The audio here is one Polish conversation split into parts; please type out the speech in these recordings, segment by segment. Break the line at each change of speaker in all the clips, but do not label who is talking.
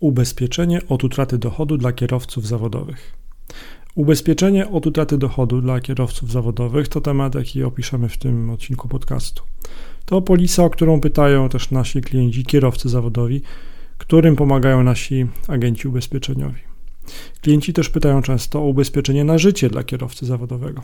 Ubezpieczenie od utraty dochodu dla kierowców zawodowych. Ubezpieczenie od utraty dochodu dla kierowców zawodowych to temat, jaki opiszemy w tym odcinku podcastu. To polisa, o którą pytają też nasi klienci, kierowcy zawodowi, którym pomagają nasi agenci ubezpieczeniowi. Klienci też pytają często o ubezpieczenie na życie dla kierowcy zawodowego.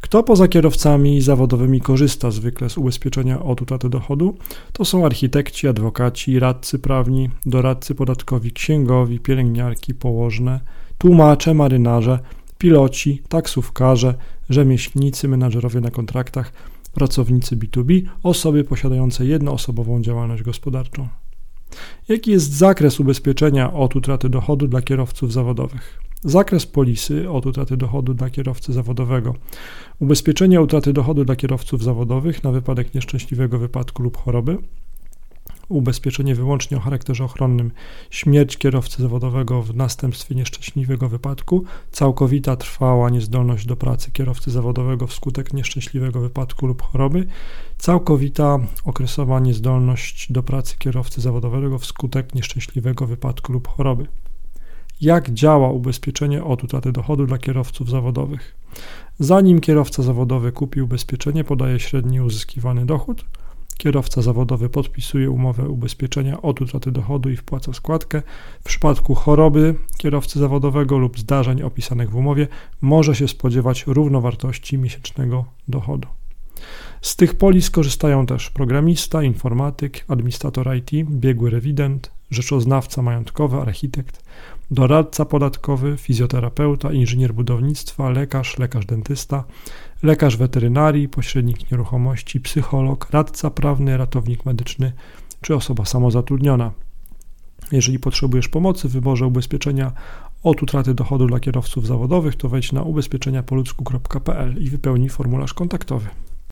Kto poza kierowcami zawodowymi korzysta zwykle z ubezpieczenia od utraty dochodu? To są architekci, adwokaci, radcy prawni, doradcy podatkowi, księgowi, pielęgniarki, położne, tłumacze, marynarze, piloci, taksówkarze, rzemieślnicy, menadżerowie na kontraktach, pracownicy B2B, osoby posiadające jednoosobową działalność gospodarczą. Jaki jest zakres ubezpieczenia od utraty dochodu dla kierowców zawodowych? Zakres polisy od utraty dochodu dla kierowcy zawodowego. Ubezpieczenie utraty dochodu dla kierowców zawodowych na wypadek nieszczęśliwego wypadku lub choroby ubezpieczenie wyłącznie o charakterze ochronnym, śmierć kierowcy zawodowego w następstwie nieszczęśliwego wypadku, całkowita trwała niezdolność do pracy kierowcy zawodowego wskutek nieszczęśliwego wypadku lub choroby, całkowita okresowa niezdolność do pracy kierowcy zawodowego wskutek nieszczęśliwego wypadku lub choroby. Jak działa ubezpieczenie? Od utraty dochodu dla kierowców zawodowych? Zanim kierowca zawodowy kupi ubezpieczenie, podaje średni uzyskiwany dochód – Kierowca zawodowy podpisuje umowę ubezpieczenia od utraty dochodu i wpłaca składkę. W przypadku choroby kierowcy zawodowego lub zdarzeń opisanych w umowie może się spodziewać równowartości miesięcznego dochodu. Z tych polis korzystają też programista, informatyk, administrator IT, biegły rewident, rzeczoznawca majątkowy, architekt, doradca podatkowy, fizjoterapeuta, inżynier budownictwa, lekarz, lekarz dentysta, lekarz weterynarii, pośrednik nieruchomości, psycholog, radca prawny, ratownik medyczny czy osoba samozatrudniona. Jeżeli potrzebujesz pomocy w wyborze ubezpieczenia od utraty dochodu dla kierowców zawodowych, to wejdź na ubezpieczeniapoludzku.pl i wypełnij formularz kontaktowy.